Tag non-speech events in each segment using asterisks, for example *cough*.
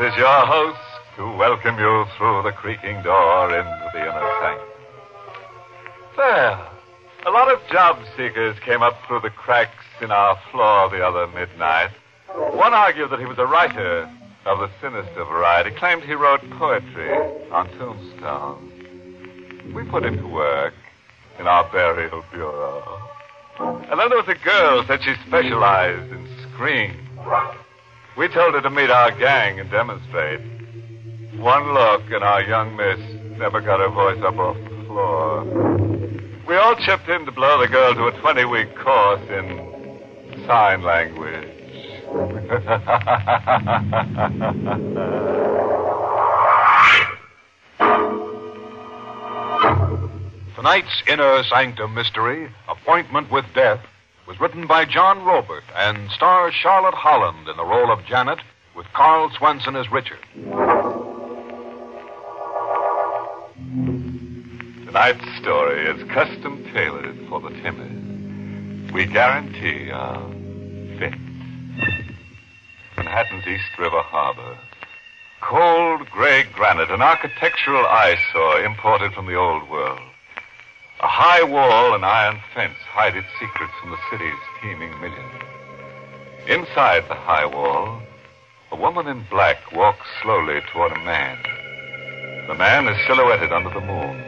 is your host to welcome you through the creaking door into the inner sanctum. There. A lot of job seekers came up through the cracks in our floor the other midnight. One argued that he was a writer of the sinister variety, claimed he wrote poetry on tombstones. We put him to work in our burial bureau. And then there was a girl said she specialized in screams. We told her to meet our gang and demonstrate. One look, and our young miss never got her voice up off the floor. We all chipped in to blow the girl to a 20 week course in sign language. *laughs* Tonight's Inner Sanctum Mystery, Appointment with Death, was written by John Roeburt and stars Charlotte Holland in the role of Janet with Karl Swenson as Richard. Tonight's story is custom tailored for the timid. We guarantee a fit. Manhattan's East River Harbor. Cold gray granite, an architectural eyesore imported from the old world. A high wall and iron fence hide its secrets from the city's teeming millions. Inside the high wall, a woman in black walks slowly toward a man. The man is silhouetted under the moon,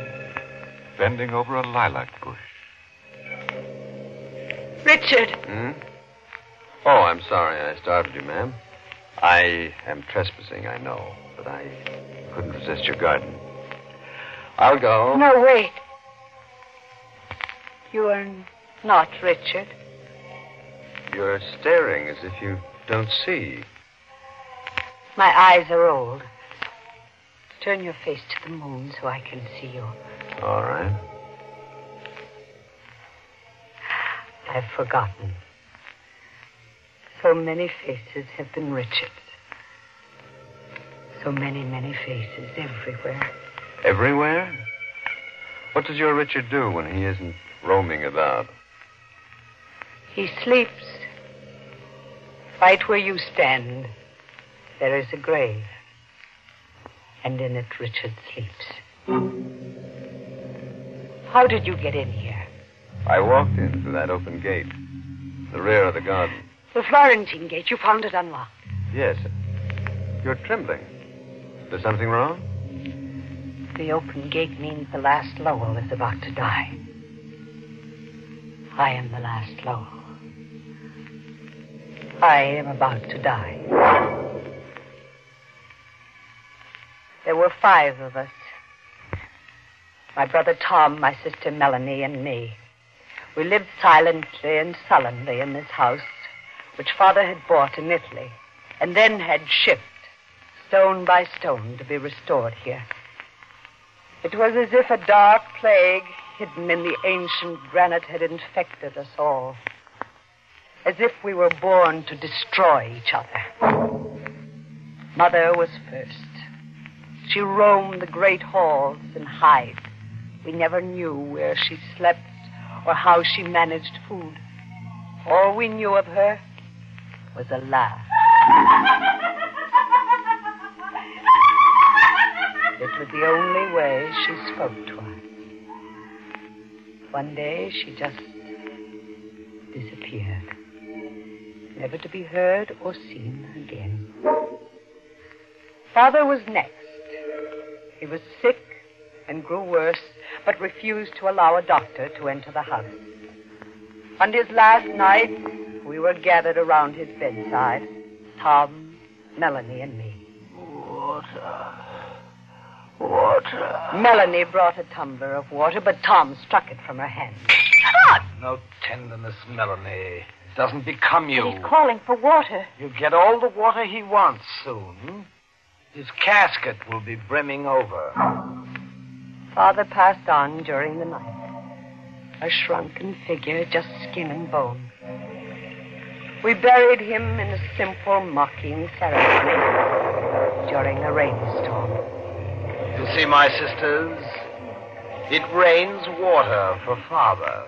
bending over a lilac bush. Richard. Hmm? Oh, I'm sorry I startled you, ma'am. I am trespassing, I know, but I couldn't resist your garden. I'll go. No, wait. You are not Richard. You're staring as if you don't see. My eyes are old. Turn your face to the moon so I can see you. All right. I've forgotten. So many faces have been Richard's. So many, many faces everywhere. Everywhere? What does your Richard do when he isn't roaming about? He sleeps. Right where you stand, there is a grave. And in it, Richard sleeps. How did you get in here? I walked in through that open gate, the rear of the garden. The Florentine gate. You found it unlocked. Yes. You're trembling. There's something wrong? The open gate means the last Lowell is about to die. I am the last Lowell. I am about to die. There were five of us my brother Tom, my sister Melanie, and me. We lived silently and sullenly in this house, which father had bought in Italy, and then had shipped, stone by stone, to be restored here. It was as if a dark plague hidden in the ancient granite had infected us all. As if we were born to destroy each other. Mother was first. She roamed the great halls and hid. We never knew where she slept or how she managed food. All we knew of her was a laugh. It was the only way she spoke to us. One day she just disappeared, never to be heard or seen again. Father was next. He was sick and grew worse, but refused to allow a doctor to enter the house. On his last night, we were gathered around his bedside Tom, Melanie, and me. Water. Water. Melanie brought a tumbler of water, but Tom struck it from her hand. Shut! No tenderness, Melanie. It doesn't become you. He's calling for water. You'll get all the water he wants soon. His casket will be brimming over. Father passed on during the night. A shrunken figure, just skin and bone. We buried him in a simple, mocking ceremony during a rainstorm. You see, my sisters, it rains water for Father.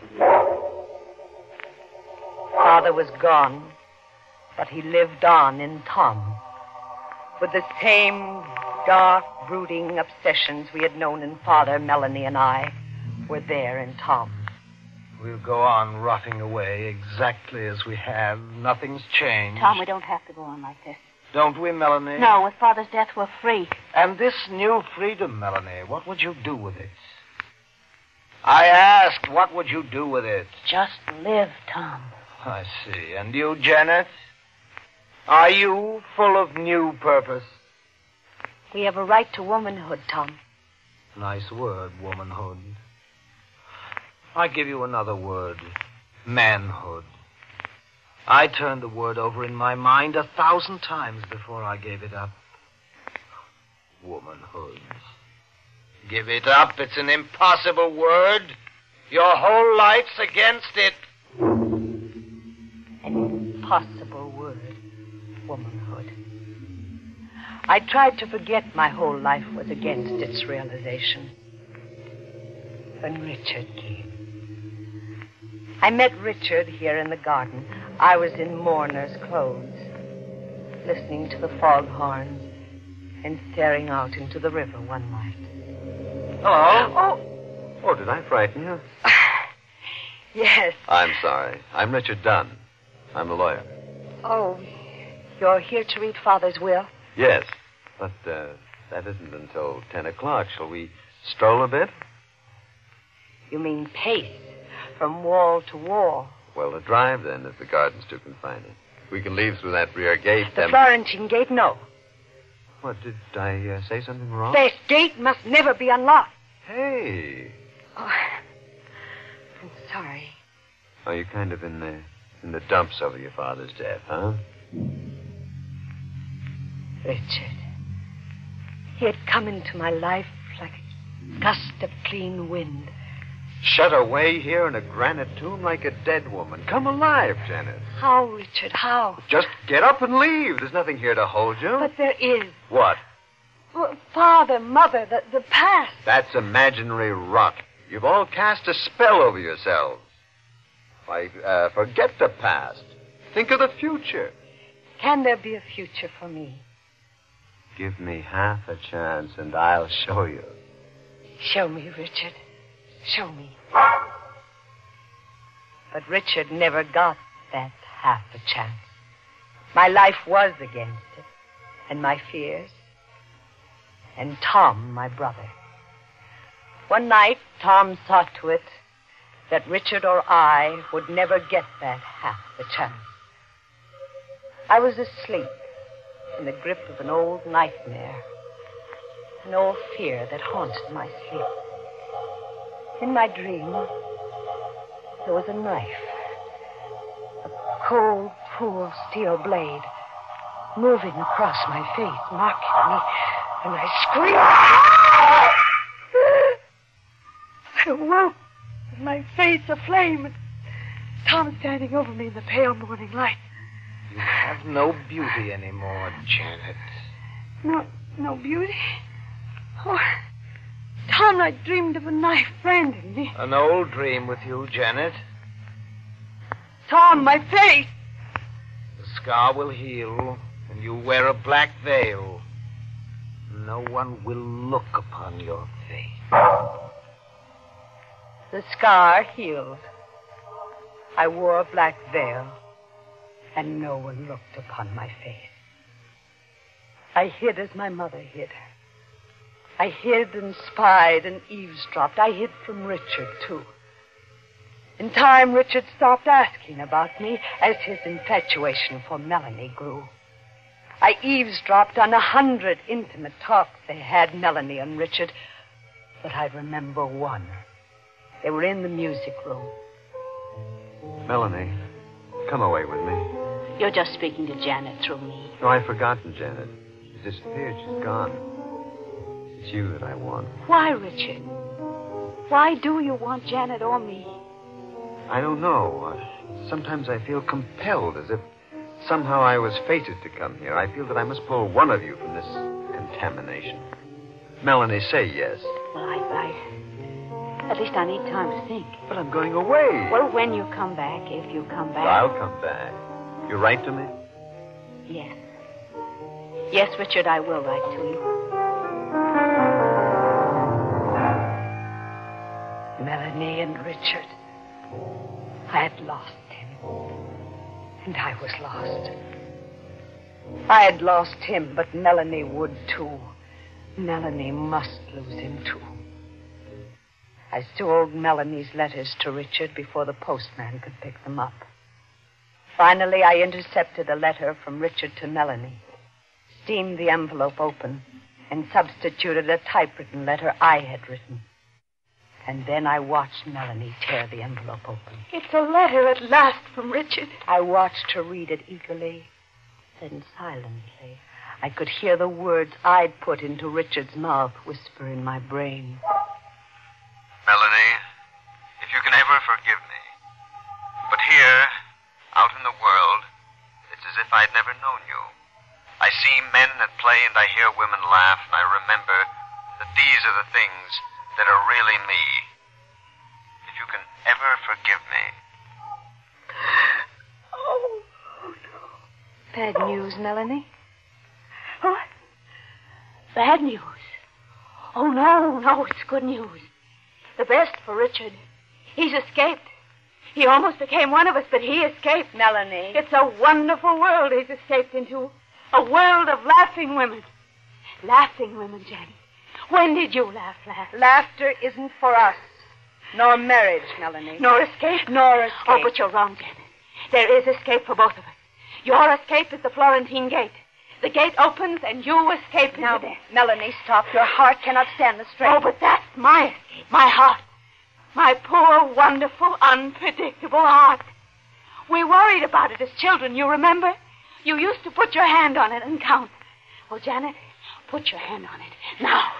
Father was gone, but he lived on in Tom. with the same dark, brooding obsessions we had known in Father, Melanie, and I, were there in Tom. We'll go on rotting away exactly as we have. Nothing's changed. Tom, we don't have to go on like this. Don't we, Melanie? No, with Father's death, we're free. And this new freedom, Melanie, what would you do with it? I asked, what would you do with it? Just live, Tom. I see. And you, Janet? Are you full of new purpose? We have a right to womanhood, Tom. Nice word, womanhood. I give you another word manhood. I turned the word over in my mind a thousand times before I gave it up. Womanhood. Give it up. It's an impossible word. Your whole life's against it. An impossible word, womanhood. I tried to forget my whole life was against its realization. When Richard came. I met Richard here in the garden. I was in mourner's clothes, listening to the foghorns and staring out into the river one night. Hello. Oh, Oh, did I frighten you? *sighs* yes. I'm sorry. I'm Richard Dunn. I'm a lawyer. Oh, you're here to read Father's will? Yes, but uh, that isn't until 10 o'clock. Shall we stroll a bit? You mean pace from wall to wall? Well, a drive then, if the garden's too confining. We can leave through that rear gate. The then- Florentine gate? No. What, did I uh, say something wrong? This gate must never be unlocked. Hey. Oh, I'm sorry. Are you kind of in the in the dumps over your father's death, huh? Richard. He had come into my life like a gust of clean wind. Shut away here in a granite tomb like a dead woman. Come alive, Janet. How, Richard, how? Just get up and leave. There's nothing here to hold you. But there is. What? Well, Father, Mother, the, the past. That's imaginary rot. You've all cast a spell over yourselves. Why, uh, forget the past. Think of the future. Can there be a future for me? Give me half a chance and I'll show you. Show me, Richard. Show me. But Richard never got that half a chance. My life was against it, and my fears, and Tom, my brother. One night, Tom saw to it that Richard or I would never get that half a chance. I was asleep in the grip of an old nightmare, an old fear that haunted my sleep. In my dream, there was a knife, a cold, cruel steel blade, moving across my face, mocking me, and I screamed. I awoke with my face aflame, and Tom standing over me in the pale morning light. You have no beauty anymore, Janet. No, no beauty. Oh, Tom, I dreamed of a knife me. An old dream with you, Janet. Tom, my face. The scar will heal, and you'll wear a black veil. No one will look upon your face. The scar healed. I wore a black veil, and no one looked upon my face. I hid as my mother hid. I hid and spied and eavesdropped. I hid from Richard, too. In time, Richard stopped asking about me as his infatuation for Melanie grew. I eavesdropped on a hundred intimate talks they had, Melanie and Richard, but I remember one. They were in the music room. Melanie, come away with me. You're just speaking to Janet through me. No, I've forgotten Janet. She's disappeared. She's gone. It's you that I want. Why, Richard? Why do you want Janet or me? I don't know. Uh, sometimes I feel compelled, as if somehow I was fated to come here. I feel that I must pull one of you from this contamination. Melanie, say yes. Well, I, I. At least I need time to think. But I'm going away. Well, when you come back, if you come back. I'll come back. You write to me? Yes. Yes, Richard, I will write to you. Melanie and Richard. I had lost him. And I was lost. I had lost him, but Melanie would too. Melanie must lose him too. I stole Melanie's letters to Richard before the postman could pick them up. Finally, I intercepted a letter from Richard to Melanie, steamed the envelope open, and substituted a typewritten letter I had written. And then I watched Melanie tear the envelope open. It's a letter at last from Richard. I watched her read it eagerly, then silently. I could hear the words I'd put into Richard's mouth whisper in my brain. Melanie, if you can ever forgive me. But here, out in the world, it's as if I'd never known you. I see men at play and I hear women laugh, and I remember that these are the things that are really me. If you can ever forgive me. Oh, no. Bad news, Melanie? what? Bad news. Oh, no, no, it's good news. The best for Richard. He's escaped. He almost became one of us, but he escaped. Melanie. It's a wonderful world he's escaped into. A world of laughing women. Laughing women, Janet. When did you laugh last? Laughter isn't for us. Nor marriage, Melanie. Nor escape? Nor oh, escape. Oh, but you're wrong, Janet. There is escape for both of us. Your escape is the Florentine Gate. The gate opens and you escape Now, into death. Melanie, stop. Your heart cannot stand the strain. Oh, but that's my escape, my heart. My poor, wonderful, unpredictable heart. We worried about it as children, you remember? You used to put your hand on it and count. Well, Janet, put your hand on it. Now.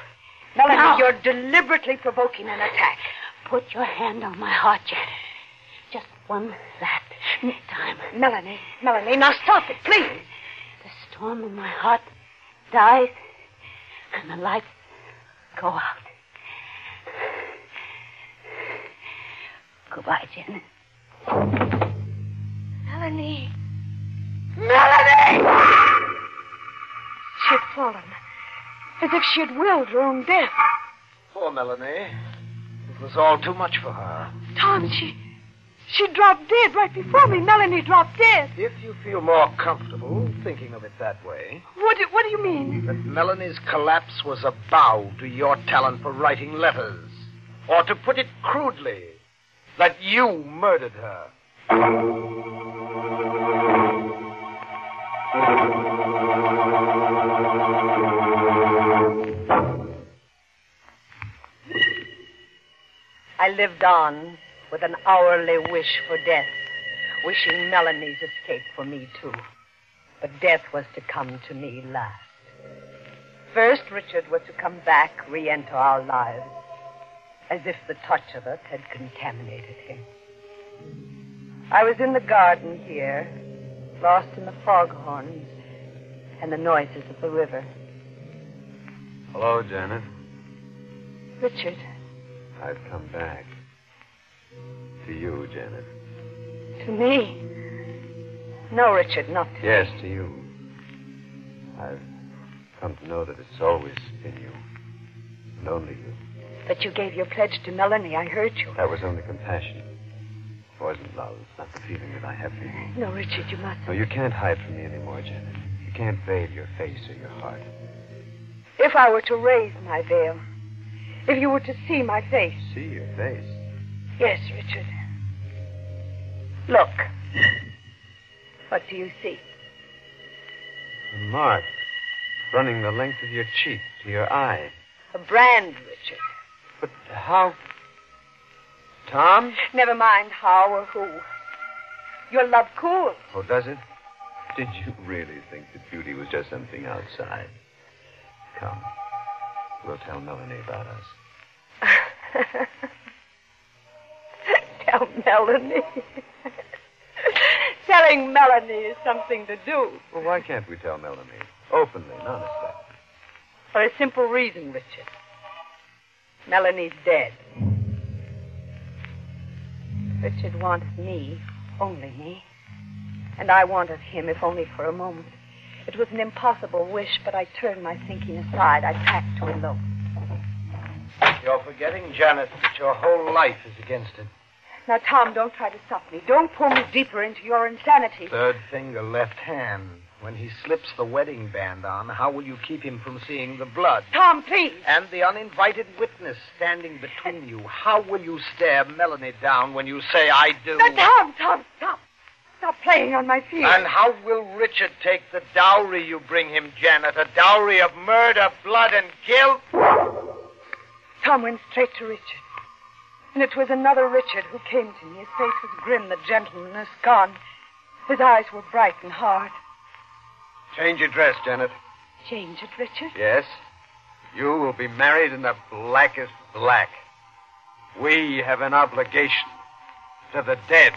Melanie, now. you're deliberately provoking an attack. Put your hand on my heart, Janet. Just one last time. Melanie, Melanie, now stop it, please. The storm in my heart dies, and the lights go out. Goodbye, Janet. Melanie. Melanie! She'd fallen. As if she had willed her own death. Poor Melanie. It was all too much for her. Tom, she. She dropped dead right before me. Melanie dropped dead. If you feel more comfortable thinking of it that way, What do, what do you mean? that Melanie's collapse was a bow to your talent for writing letters. Or to put it crudely, that you murdered her. I lived on with an hourly wish for death, wishing Melanie's escape for me, too. But death was to come to me last. First, Richard was to come back, re enter our lives, as if the touch of us had contaminated him. I was in the garden here, lost in the foghorns and the noises of the river. Hello, Janet. Richard, I've come back. To you, Janet. to me. No, Richard, not to Yes, to you. I've come to know that it's always been you. And only you. But you gave your pledge to Melanie. I heard you. That was only compassion. It wasn't love. It's not the feeling that I have for you. No, Richard, you must. No, you can't hide from me anymore, Janet. You can't veil your face or your heart. If I were to raise my veil, if you were to see my face. See your face. Yes, Richard. Look. What do you see? A mark running the length of your cheek to your eye. A brand, Richard. But how? Tom? Never mind how or who. Your love cools. Oh, does it? Did you really think that beauty was just something outside? Come. We'll tell Melanie about us. *laughs* Tell Melanie. *laughs* Telling Melanie is something to do. Well, why can't we tell Melanie? Openly and honestly. For a simple reason, Richard. Melanie's dead. Richard wanted me, only me. And I wanted him, if only for a moment. It was an impossible wish, but I turned my thinking aside. I packed to elope. You're forgetting, Janet, that your whole life is against it. Now, Tom, don't try to stop me. Don't pull me deeper into your insanity. Third finger, left hand. When he slips the wedding band on, how will you keep him from seeing the blood? Tom, please. And the uninvited witness standing between you. How will you stare Melanie down when you say, I do? Now, Tom, Tom, stop. Stop playing on my feelings. And how will Richard take the dowry you bring him, Janet? A dowry of murder, blood, and guilt? Tom went straight to Richard. And it was another Richard who came to me. His face was grim, the gentleness gone. His eyes were bright and hard. Change your dress, Janet. Change it, Richard? Yes. You will be married in the blackest black. We have an obligation to the dead.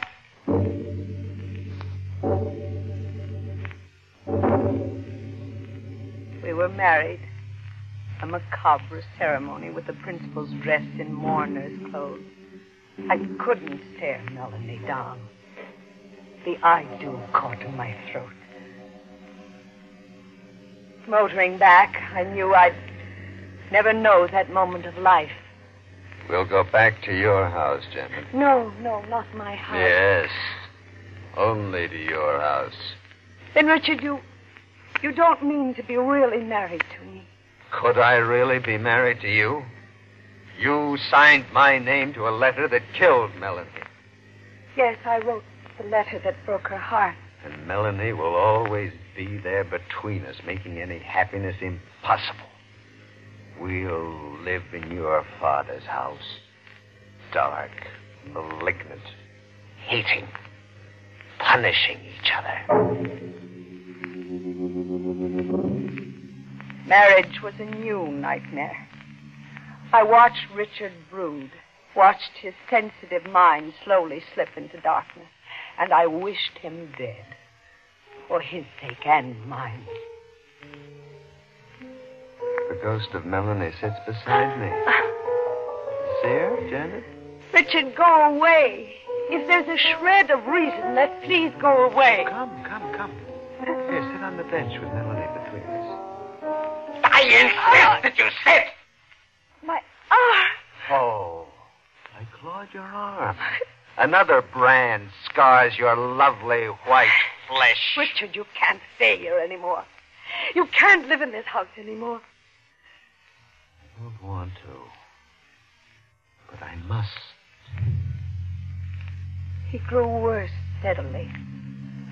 Married. A macabre ceremony with the principals dressed in mourner's clothes. I couldn't stare Melanie down. The I do caught in my throat. Motoring back, I knew I'd never know that moment of life. We'll go back to your house, Janet. No, no, not my house. Yes. Only to your house. Then, Richard, you you don't mean to be really married to me. Could I really be married to you? You signed my name to a letter that killed Melanie. Yes, I wrote the letter that broke her heart. And Melanie will always be there between us, making any happiness impossible. We'll live in your father's house. Dark, malignant, hating, punishing each other. Marriage was a new nightmare. I watched Richard brood, watched his sensitive mind slowly slip into darkness, and I wished him dead. For his sake and mine. The ghost of Melanie sits beside me. See her, Janet? Richard, go away. If there's a shred of reason, let please go away. Come, on the bench with Melanie between us. I insist that you sit. My arm. Oh, I clawed your arm. Another brand scars your lovely white flesh. Richard, you can't stay here anymore. You can't live in this house anymore. I don't want to. But I must. He grew worse steadily.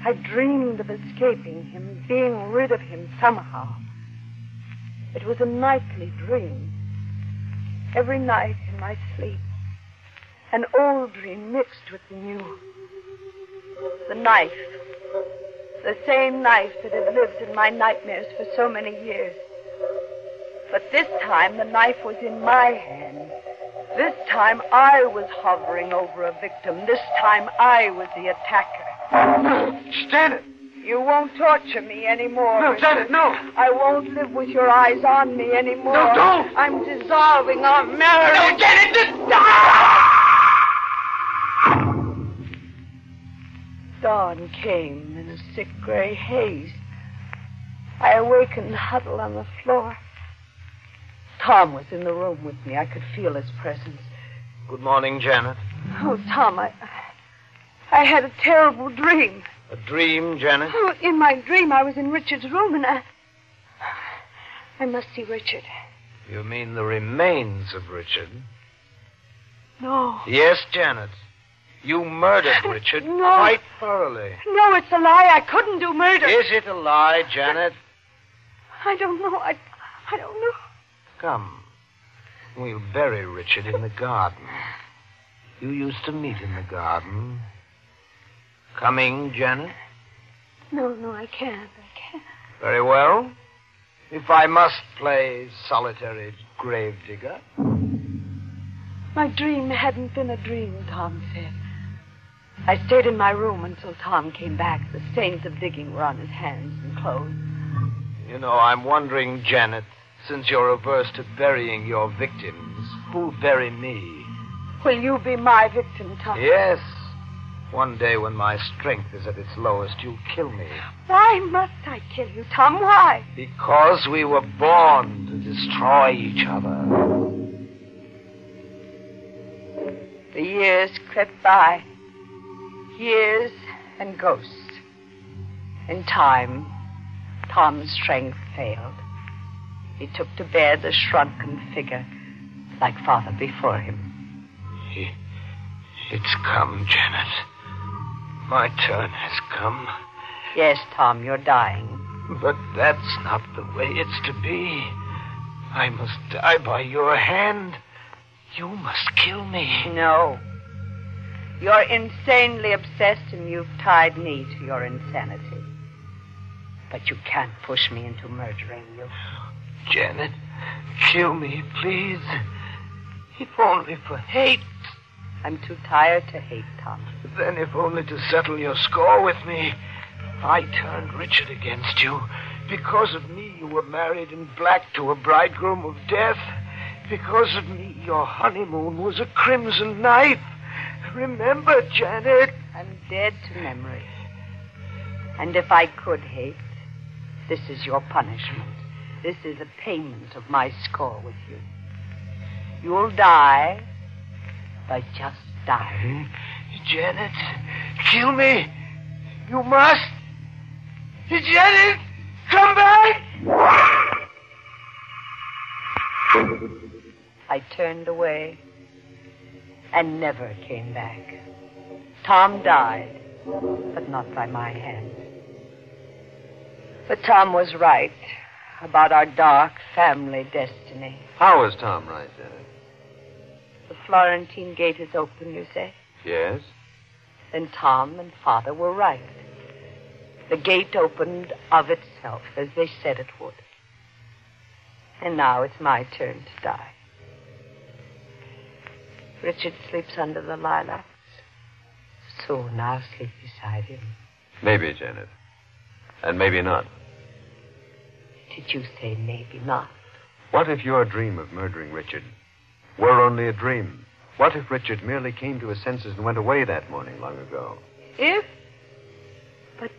I dreamed of escaping him, being rid of him somehow. It was a nightly dream. Every night in my sleep, an old dream mixed with the new. The knife. The same knife that had lived in my nightmares for so many years. But this time the knife was in my hand. This time I was hovering over a victim. This time I was the attacker. Stand it! You won't torture me anymore. No, Richard. Janet, no! I won't live with your eyes on me anymore. No, don't! I'm dissolving our marriage. No, Janet, just *laughs* Dawn came in a sick gray haze. I awakened huddled on the floor. Tom was in the room with me. I could feel his presence. Good morning, Janet. Oh, Tom, I. I had a terrible dream. A dream, Janet? Oh, in my dream, I was in Richard's room and I. I must see Richard. You mean the remains of Richard? No. Yes, Janet. You murdered *laughs* Richard No. quite thoroughly. No, it's a lie. I couldn't do murder. Is it a lie, Janet? I don't know. I, I don't know. Come. We'll bury Richard in the garden. You used to meet in the garden. Coming, Janet? No, no, I can't. I can't. Very well. If I must play solitary gravedigger. My dream hadn't been a dream, Tom said. I stayed in my room until Tom came back. The stains of digging were on his hands and clothes. You know, I'm wondering, Janet, since you're averse to burying your victims, who'll bury me? Will you be my victim, Tom? Yes. One day when my strength is at its lowest, you'll kill me. Why must I kill you, Tom? Why? Because we were born to destroy each other. The years crept by. Years and ghosts. In time, Tom's strength failed. He took to bear the shrunken figure like father before him. It's come, Janet. My turn has come. Yes, Tom, you're dying. But that's not the way it's to be. I must die by your hand. You must kill me. No. You're insanely obsessed, and you've tied me to your insanity. But you can't push me into murdering you. Janet, kill me, please. If only for hate. I'm too tired to hate, Tom. Then, if only to settle your score with me, I turned Richard against you. Because of me, you were married in black to a bridegroom of death. Because of me, your honeymoon was a crimson knife. Remember, Janet. I'm dead to memory. And if I could hate, this is your punishment. This is a payment of my score with you. You'll die by just dying. Hmm? Janet, kill me. You must. Janet, come back. I turned away and never came back. Tom died, but not by my hand. But Tom was right about our dark family destiny. How was Tom right, Janet? Florentine gate is open, you say? Yes? Then Tom and Father were right. The gate opened of itself, as they said it would. And now it's my turn to die. Richard sleeps under the lilacs. Soon I'll sleep beside him. Maybe, Janet. And maybe not. Did you say maybe not? What if your dream of murdering Richard were only a dream? What if Richard merely came to his senses and went away that morning long ago? If? But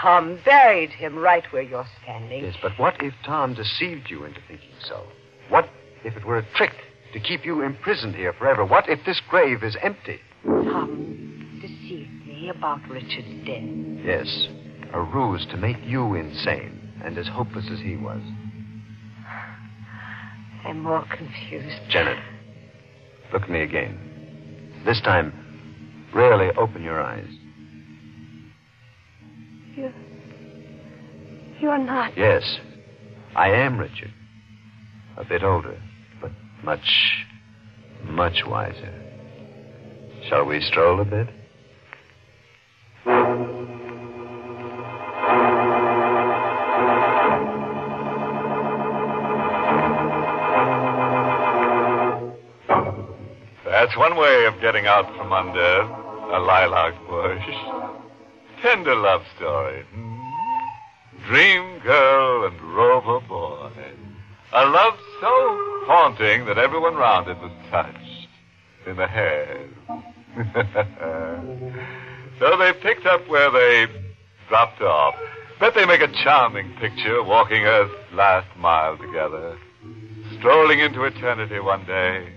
Tom buried him right where you're standing. Yes, but what if Tom deceived you into thinking so? What if it were a trick to keep you imprisoned here forever? What if this grave is empty? Tom deceived me about Richard's death. Yes, a ruse to make you insane and as hopeless as he was. I'm more confused. Janet, look at me again. This time, really open your eyes. You. You're not. Yes, I am Richard. A bit older, but much, much wiser. Shall we stroll a bit? That's one way of getting out from under a lilac bush. *laughs* Tender love story. hmm? Dream girl and rover boy. A love so haunting that everyone round it was touched in the head. *laughs* so they picked up where they dropped off. Bet they make a charming picture walking Earth's last mile together. Strolling into eternity one day,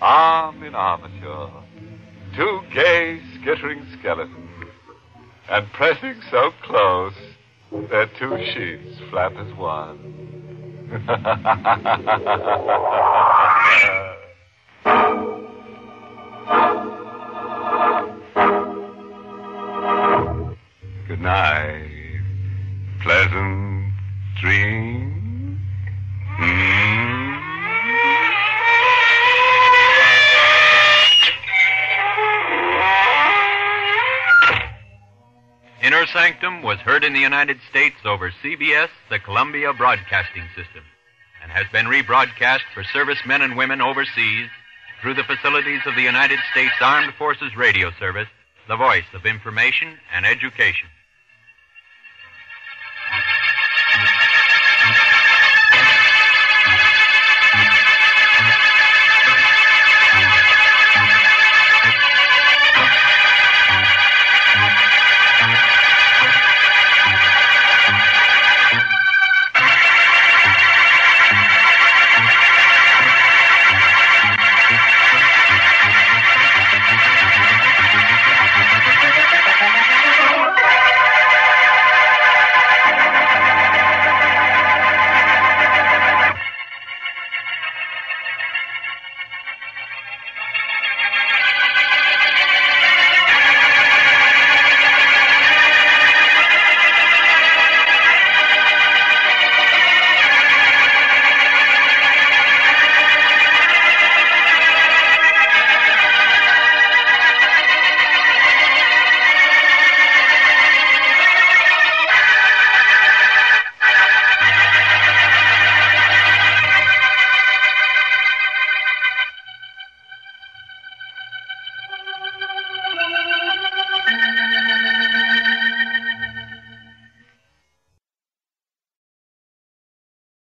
arm in armature. Two gay, skittering skeletons. And pressing so close, their two sheets flap as one. *laughs* Good night. Pleasant dreams. Hmm? Inner Sanctum was heard in the United States over CBS, the Columbia Broadcasting System, and has been rebroadcast for servicemen and women overseas through the facilities of the United States Armed Forces Radio Service, the voice of information and education.